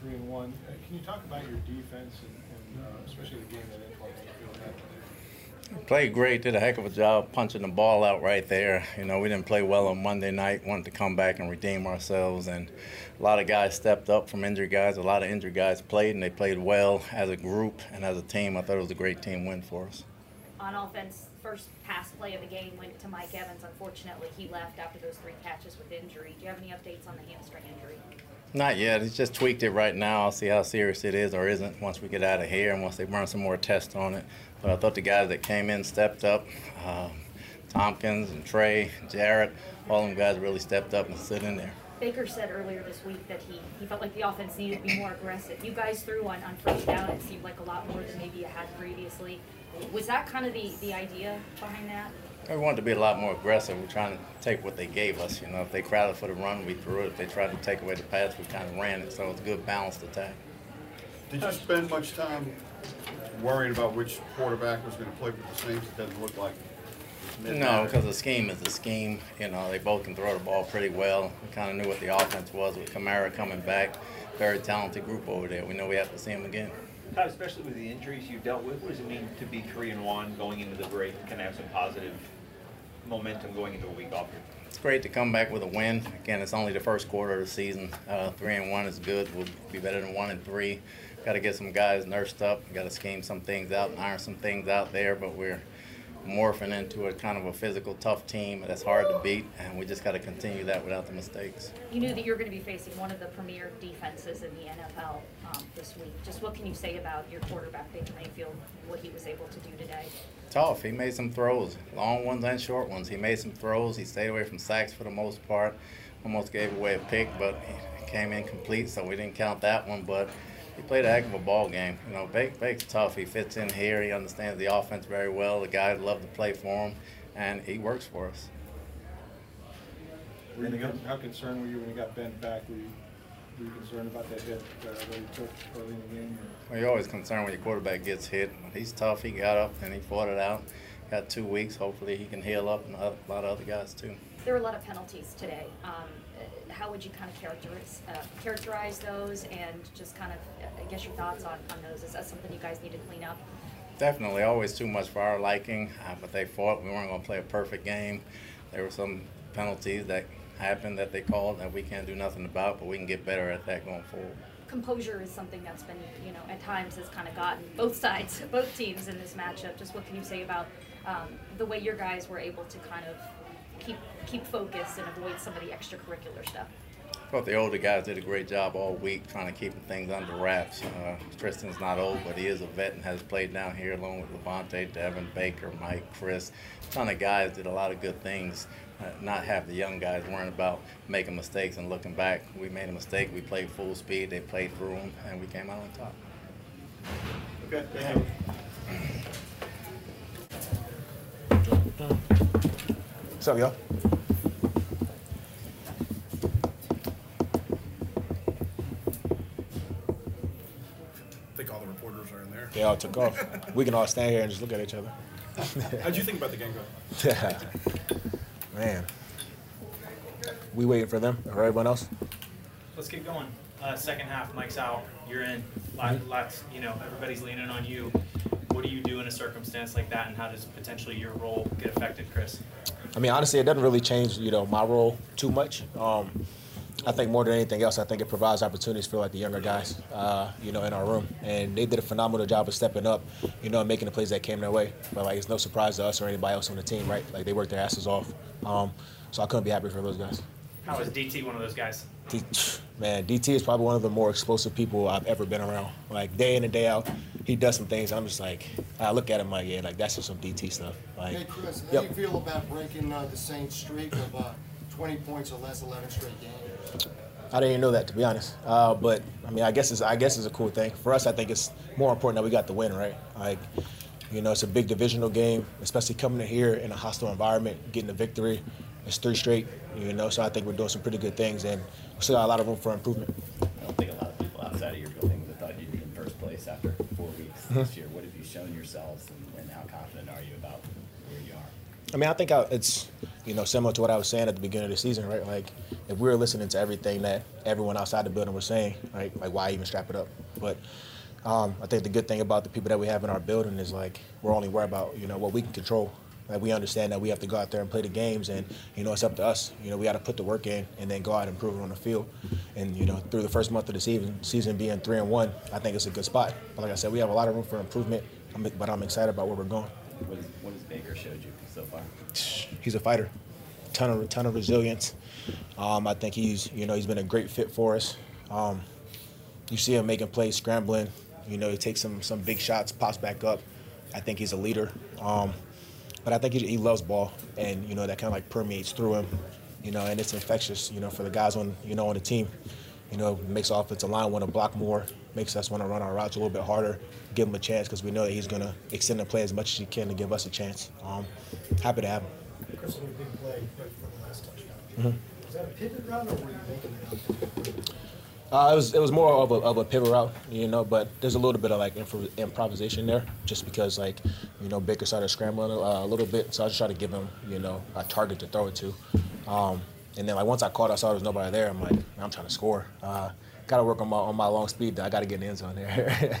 three and one. Uh, Can you talk about your defense and, and uh, especially the game that Antoine Winfield had? Played great, did a heck of a job punching the ball out right there. You know, we didn't play well on Monday night, wanted to come back and redeem ourselves. And a lot of guys stepped up from injured guys. A lot of injured guys played, and they played well as a group and as a team. I thought it was a great team win for us. On offense, first pass play of the game went to Mike Evans. Unfortunately, he left after those three catches with injury. Do you have any updates on the hamstring injury? Not yet. He's just tweaked it right now. I'll see how serious it is or isn't once we get out of here and once they run some more tests on it. But I thought the guys that came in stepped up. Um, Thompkins and Trey, Jarrett, all them guys really stepped up and stood in there. Baker said earlier this week that he, he felt like the offense needed to be more aggressive. You guys threw on, on first down, it seemed like a lot more than maybe you had previously. Was that kind of the, the idea behind that? We wanted to be a lot more aggressive. We're trying to take what they gave us. You know, if they crowded for the run, we threw it. If they tried to take away the pass, we kind of ran it. So it's a good balanced attack. Did you spend much time worrying about which quarterback was going to play for the Saints? It doesn't look like. No, because the scheme is the scheme. You know, they both can throw the ball pretty well. We kind of knew what the offense was with Kamara coming back. Very talented group over there. We know we have to see him again. Todd, especially with the injuries you've dealt with, what does it mean to be three and one going into the break? Can have some positive momentum going into a week off here. It's great to come back with a win. Again, it's only the first quarter of the season. Uh, three and one is good. We'll be better than one and three. Got to get some guys nursed up. Got to scheme some things out and iron some things out there. But we're morphing into a kind of a physical, tough team that's hard to beat, and we just got to continue that without the mistakes. You knew that you were going to be facing one of the premier defenses in the NFL um, this week. Just what can you say about your quarterback, Baker Mayfield, what he was able to do today? Tough. He made some throws, long ones and short ones. He made some throws. He stayed away from sacks for the most part. Almost gave away a pick, but he came in complete, so we didn't count that one. But he played a heck of a ball game. You know, Bake, Bake's tough. He fits in here. He understands the offense very well. The guys love to play for him, and he works for us. Were you, how concerned were you when you got bent back? Were you, were you concerned about that hit uh, that he took early in the game? or- Well, you're always concerned when your quarterback gets hit. He's tough. He got up and he fought it out. Got two weeks. Hopefully, he can heal up, and a lot of other guys too. There were a lot of penalties today. Um, how would you kind of characterize, uh, characterize those and just kind of, uh, I guess, your thoughts on, on those? Is that something you guys need to clean up? Definitely, always too much for our liking, uh, but they fought. We weren't going to play a perfect game. There were some penalties that happened that they called that we can't do nothing about, but we can get better at that going forward. Composure is something that's been, you know, at times has kind of gotten both sides, both teams in this matchup. Just what can you say about um, the way your guys were able to kind of keep keep focus and avoid some of the extracurricular stuff? I thought the older guys did a great job all week trying to keep things under wraps. Uh, Tristan's not old, but he is a vet and has played down here along with Lavonte, Devin, Baker, Mike, Chris. A ton of guys did a lot of good things. Uh, not have the young guys worrying about making mistakes and looking back. We made a mistake. We played full speed. They played through them, and we came out on top. Okay, thank you. What's up, y'all? I think all the reporters are in there. They all took off. We can all stand here and just look at each other. How'd you think about the game going? Man. We waiting for them or everyone else? Let's get going. Uh, second half, Mike's out. You're in. Lot, lots, you know, everybody's leaning on you. What do you do in a circumstance like that, and how does potentially your role get affected, Chris? I mean, honestly, it doesn't really change, you know, my role too much. Um, I think more than anything else, I think it provides opportunities for like the younger guys, uh, you know, in our room, and they did a phenomenal job of stepping up, you know, and making the plays that came their way. But like, it's no surprise to us or anybody else on the team, right? Like they worked their asses off. Um, so I couldn't be happier for those guys. How is DT one of those guys? D- man, DT is probably one of the more explosive people I've ever been around. Like day in and day out, he does some things. I'm just like, I look at him like, yeah, like that's just some DT stuff. Like, Hey, Chris, how Yep. do you feel about breaking uh, the Saints streak of uh, 20 points or less, 11 straight games? I didn't even know that to be honest. Uh, but I mean, I guess it's I guess it's a cool thing for us. I think it's more important that we got the win, right? Like, you know, it's a big divisional game, especially coming in here in a hostile environment, getting a victory. It's three straight, you know. So I think we're doing some pretty good things, and we still got a lot of room for improvement. I don't think a lot of people outside of your building would have thought you'd be in first place after four weeks this year. What have you shown yourselves, and, and how confident are you about where you are? I mean, I think I, it's you know, similar to what I was saying at the beginning of the season, right? Like, if we were listening to everything that everyone outside the building was saying, right? Like, why even strap it up? But um, I think the good thing about the people that we have in our building is like we're only worried about you know what we can control. Like we understand that we have to go out there and play the games, and you know it's up to us. You know we got to put the work in and then go out and prove it on the field. And you know through the first month of the season, season being three and one, I think it's a good spot. But like I said, we have a lot of room for improvement. But I'm excited about where we're going. What, is, what has Baker showed you so far? He's a fighter, ton of ton of resilience. Um, I think he's you know he's been a great fit for us. Um, you see him making plays, scrambling. You know, he takes some some big shots, pops back up. I think he's a leader. Um, but I think he, he loves ball, and you know that kind of like permeates through him. You know, and it's infectious. You know, for the guys on you know on the team. You know, makes the offensive line want to block more, makes us want to run our routes a little bit harder, give him a chance because we know that he's going to extend the play as much as he can to give us a chance. Um, happy to have him. Chris, big play right for the last touchdown. Mhm. Was that a pivot route or were you making it up? Uh, it was it was more of a, of a pivot route, you know, but there's a little bit of like improv- improvisation there, just because like, you know, Baker started scrambling uh, a little bit, so I just tried to give him, you know, a target to throw it to, um, and then like once I caught, I saw there was nobody there. I'm like, I'm trying to score. Uh, got to work on my on my long speed. Though. I got to get in the end zone there.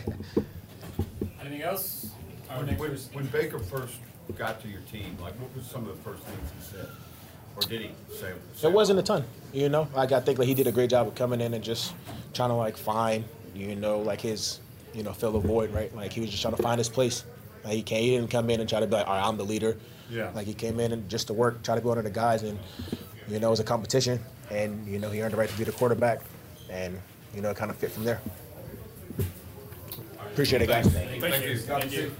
Anything else? When, when, when Baker first got to your team, like what was some of the first things he said? Or did he say? say It wasn't a ton, you know. Like I think like he did a great job of coming in and just trying to like find, you know, like his, you know, fill the void, right? Like he was just trying to find his place. Like he can't, he didn't come in and try to be like, all right, I'm the leader. Yeah. Like he came in and just to work, try to be one of the guys, and you know, it was a competition, and you know, he earned the right to be the quarterback, and you know, it kind of fit from there. Appreciate it, guys. Thank you. Thank you.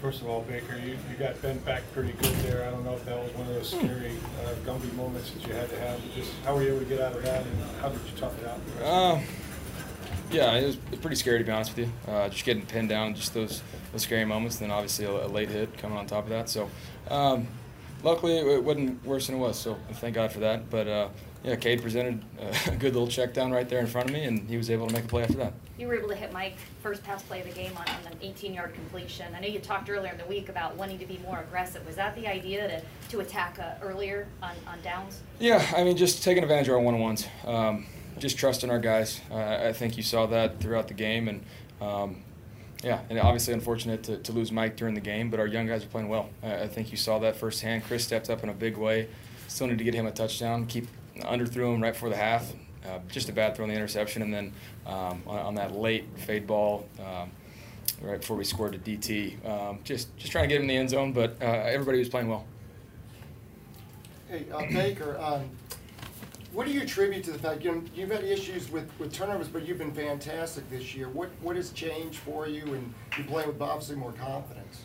First of all, Baker, you, you got bent back pretty good there. I don't know if that was one of those scary, uh, Gumby moments that you had to have. Just how were you able to get out of that, and how did you tough it out? the rest of Um, yeah, it was it was pretty scary to be honest with you. Uh, just getting pinned down, just those those scary moments, and then obviously a, a late hit coming on top of that. So, um, luckily it, it wasn't worse than it was. So thank God for that. But uh, yeah, Cade presented a good little check down right there in front of me, and he was able to make a play after that. You were able to hit Mike first pass play of the game on, on an 18-yard completion. I know you talked earlier in the week about wanting to be more aggressive. Was that the idea to, to attack uh, earlier on, on downs? Yeah, I mean, just taking advantage of our one-on-ones, um, just trusting our guys. Uh, I think you saw that throughout the game, and um, yeah, and obviously unfortunate to, to lose Mike during the game, but our young guys are playing well. I, I think you saw that firsthand. Chris stepped up in a big way. Still need to get him a touchdown. Keep underthrew him right before the half. Uh, just a bad throw in the interception, and then um, on, on that late fade ball. Um, Right before we scored a DT, um, just just trying to get him in the end zone, but uh, everybody was playing well. Hey, uh, Baker, um, what do you attribute to the fact, you know, you've had issues with, with turnovers, but you've been fantastic this year. What, what has changed for you and you play with obviously more confidence?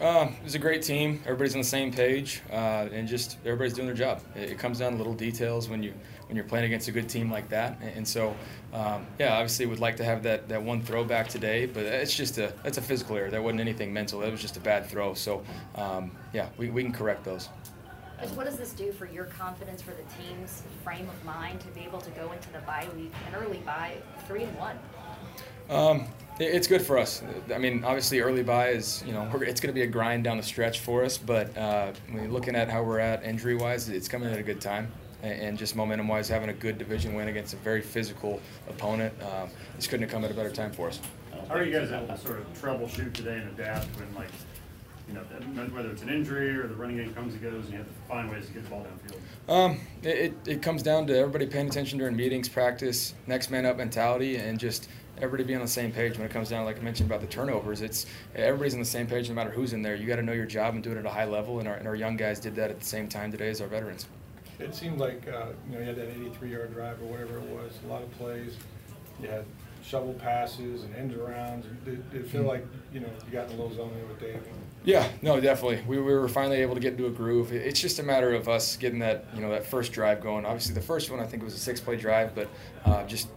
Um, it was a great team. Everybody's on the same page, uh, and just everybody's doing their job. It, it comes down to little details when you when you're playing against a good team like that. And, and so, um, yeah, obviously, would like to have that, that one throwback today, but it's just a that's a physical error. That wasn't anything mental. That was just a bad throw. So, um, yeah, we, we can correct those. What does this do for your confidence for the team's frame of mind to be able to go into the bye week, an early bye, three and one? Um, it- it's good for us. I mean, obviously, early bye is you know we're, it's going to be a grind down the stretch for us. But uh, when you're looking at how we're at injury wise, it's coming at a good time, and, and just momentum wise, having a good division win against a very physical opponent, um, this couldn't have come at a better time for us. How are you guys able to sort of troubleshoot today and adapt when like, you know, whether it's an injury or the running game comes and goes and you have to find ways to get the ball downfield? Um, it, it comes down to everybody paying attention during meetings, practice, next man up mentality, and just everybody be on the same page when it comes down, like I mentioned about the turnovers. It's everybody's on the same page no matter who's in there. You got to know your job and do it at a high level, and our, and our young guys did that at the same time today as our veterans. It seemed like, uh, you know, you had that 83-yard drive or whatever it was, a lot of plays. You had shovel passes and end arounds. Did did it feel like, you know, you got in a little zone there with Dave? Yeah, no, definitely. We, we were finally able to get into a groove. It's just a matter of us getting that, you know, that first drive going. Obviously, the first one I think was a six-play drive, but uh, just,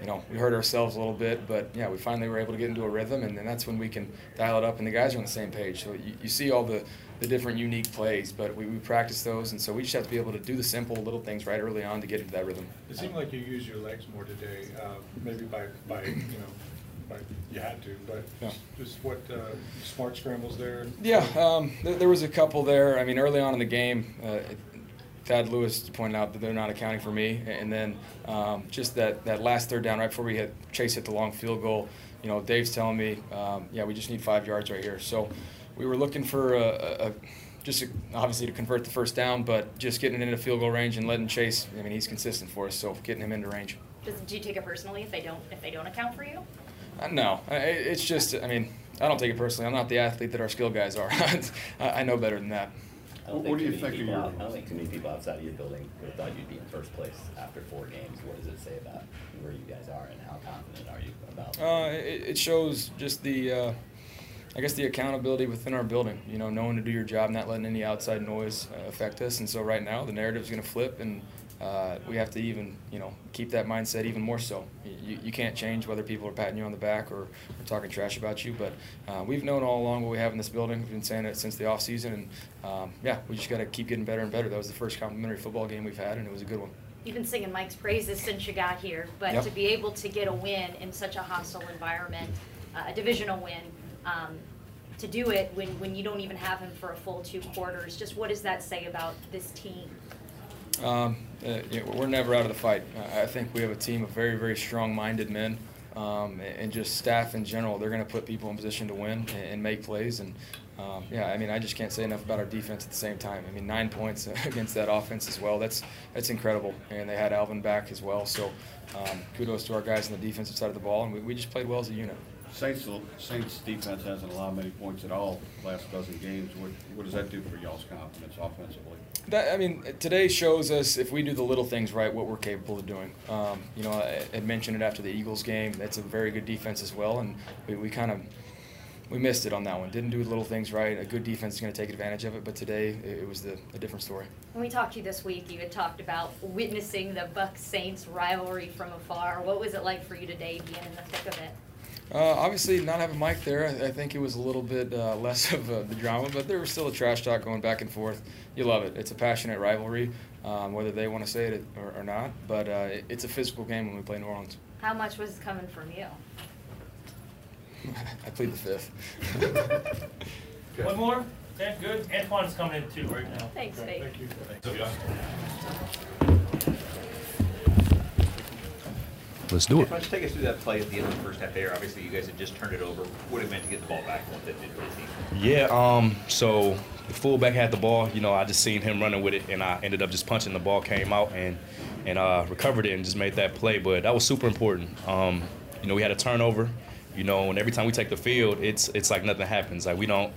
you know, we hurt ourselves a little bit. But yeah, we finally were able to get into a rhythm, and then that's when we can dial it up, and the guys are on the same page. So you, you see all the, the different unique plays, but we, we practice those, and so we just have to be able to do the simple little things right early on to get into that rhythm. It seemed like you used your legs more today, uh, maybe by, by, you know, by you had to, but Yeah. just what, uh, smart scrambles there. Yeah, um, there, there was a couple there. I mean, early on in the game, uh, Thad Lewis pointed out that they're not accounting for me, and then um, just that, that last third down right before we hit Chase hit the long field goal. You know, Dave's telling me, um, yeah, we just need five yards right here. So we were looking for a, a, a just obviously to convert the first down, but just getting it into field goal range and letting Chase. I mean, he's consistent for us, so getting him into range. Does, do you take it personally if they don't if they don't account for you? Uh, no, I- it's just. I mean, I don't take it personally. I'm not the athlete that our skill guys are. I know better than that. I don't What think do you too many think of people your- out- I don't think too many people outside of your building would have thought you'd be in first place after four games. What does it say about where you guys are and how confident are you about? Uh, it, it shows just the, uh, I guess the accountability within our building. You know, knowing to do your job, not letting any outside noise uh, affect us. And so right now, the narrative's going to flip, and uh, we have to even, you know, keep that mindset even more so. You, you can't change whether people are patting you on the back or, or talking trash about you. But uh, we've known all along what we have in this building. We've been saying it since the off season, and um, yeah, we just got to keep getting better and better. That was the first complimentary football game we've had, and it was a good one. You've been singing Mike's praises since you got here, but Yep. to be able to get a win in such a hostile environment, uh, a divisional win, um, to do it when, when you don't even have him for a full two quarters, just what does that say about this team? Um, uh, you know, we're never out of the fight. I think we have a team of very, very strong-minded men, um, and just staff in general. They're going to put people in position to win and, and make plays. And um, yeah, I mean, I just can't say enough about our defense at the same time. I mean, nine points against that offense as well. That's that's incredible. And they had Alvin back as well. So um, kudos to our guys on the defensive side of the ball, and we, we just played well as a unit. Saints, Saints defense hasn't allowed many points at all last dozen games. What, what does that do for y'all's confidence offensively? That, I mean, today shows us if we do the little things right, what we're capable of doing. Um, you know, I had mentioned it after the Eagles game. That's a very good defense as well, and we, we kind of we missed it on that one. Didn't do the little things right. A good defense is going to take advantage of it, but today it, it was the, a different story. When we talked to you this week, you had talked about witnessing the Buck Saints rivalry from afar. What was it like for you today, being in the thick of it? Uh, obviously, not having Mike there, I, I think it was a little bit uh, less of uh, the drama, but there was still a trash talk going back and forth. You love it. It's a passionate rivalry, um, whether they want to say it or, or not. But uh, it, it's a physical game when we play New Orleans. How much was coming from you? I plead the fifth. One more? Okay, good. Antoine's coming in too right now. Thanks, Dave. Thank you. Let's do it. Why don't you take us through that play at the end of the first half there? Obviously, you guys had just turned it over. What it meant to get the ball back what that did for the team. Yeah, um, so the fullback had the ball, you know, I just seen him running with it and I ended up just punching the ball, came out and and uh, recovered it and just made that play. But that was super important. Um, you know, we had a turnover, you know, and every time we take the field, it's it's like nothing happens. Like we don't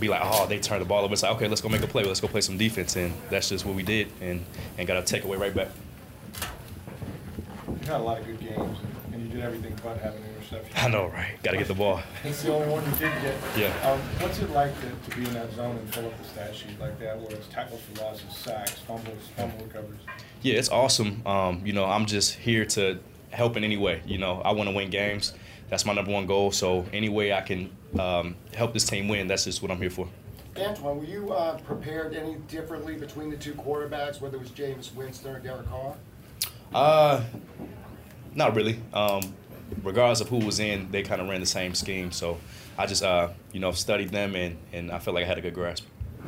be like, oh, they turned the ball over. It's like, okay, let's go make a play. Let's go play some defense. And that's just what we did and, and got a takeaway right back. You had a lot of good games, and you did everything but have an interception. I know, right? Got to get the ball. It's the only one you did get. Yeah. Um, what's it like to, to be in that zone and fill up the stat sheet like that, where it's tackles for losses, sacks, fumbles, fumble recoveries? Yeah, it's awesome. Um, you know, I'm just here to help in any way. You know, I want to win games. That's my number one goal. So any way I can um, help this team win, that's just what I'm here for. Antoine, were you uh, prepared any differently between the two quarterbacks, whether it was Jameis Winston or Derek Carr? Uh, not really. Um, regardless of who was in, they kind of ran the same scheme. So I just, uh, you know, studied them and, and I felt like I had a good grasp.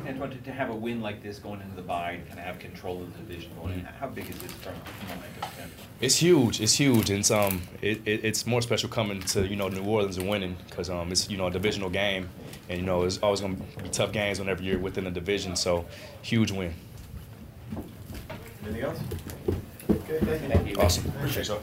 Antoine, to, to have a win like this going into the bye and kind of have control of the division going in, how big is this from a momentum standpoint? It's huge. It's huge, and it's um, it, it, it's more special coming to you know New Orleans and winning because um, it's you know a divisional game, and you know it's always gonna be tough games whenever you're within the division. So, huge win. Anything else? Okay, thank you. Awesome. Appreciate you.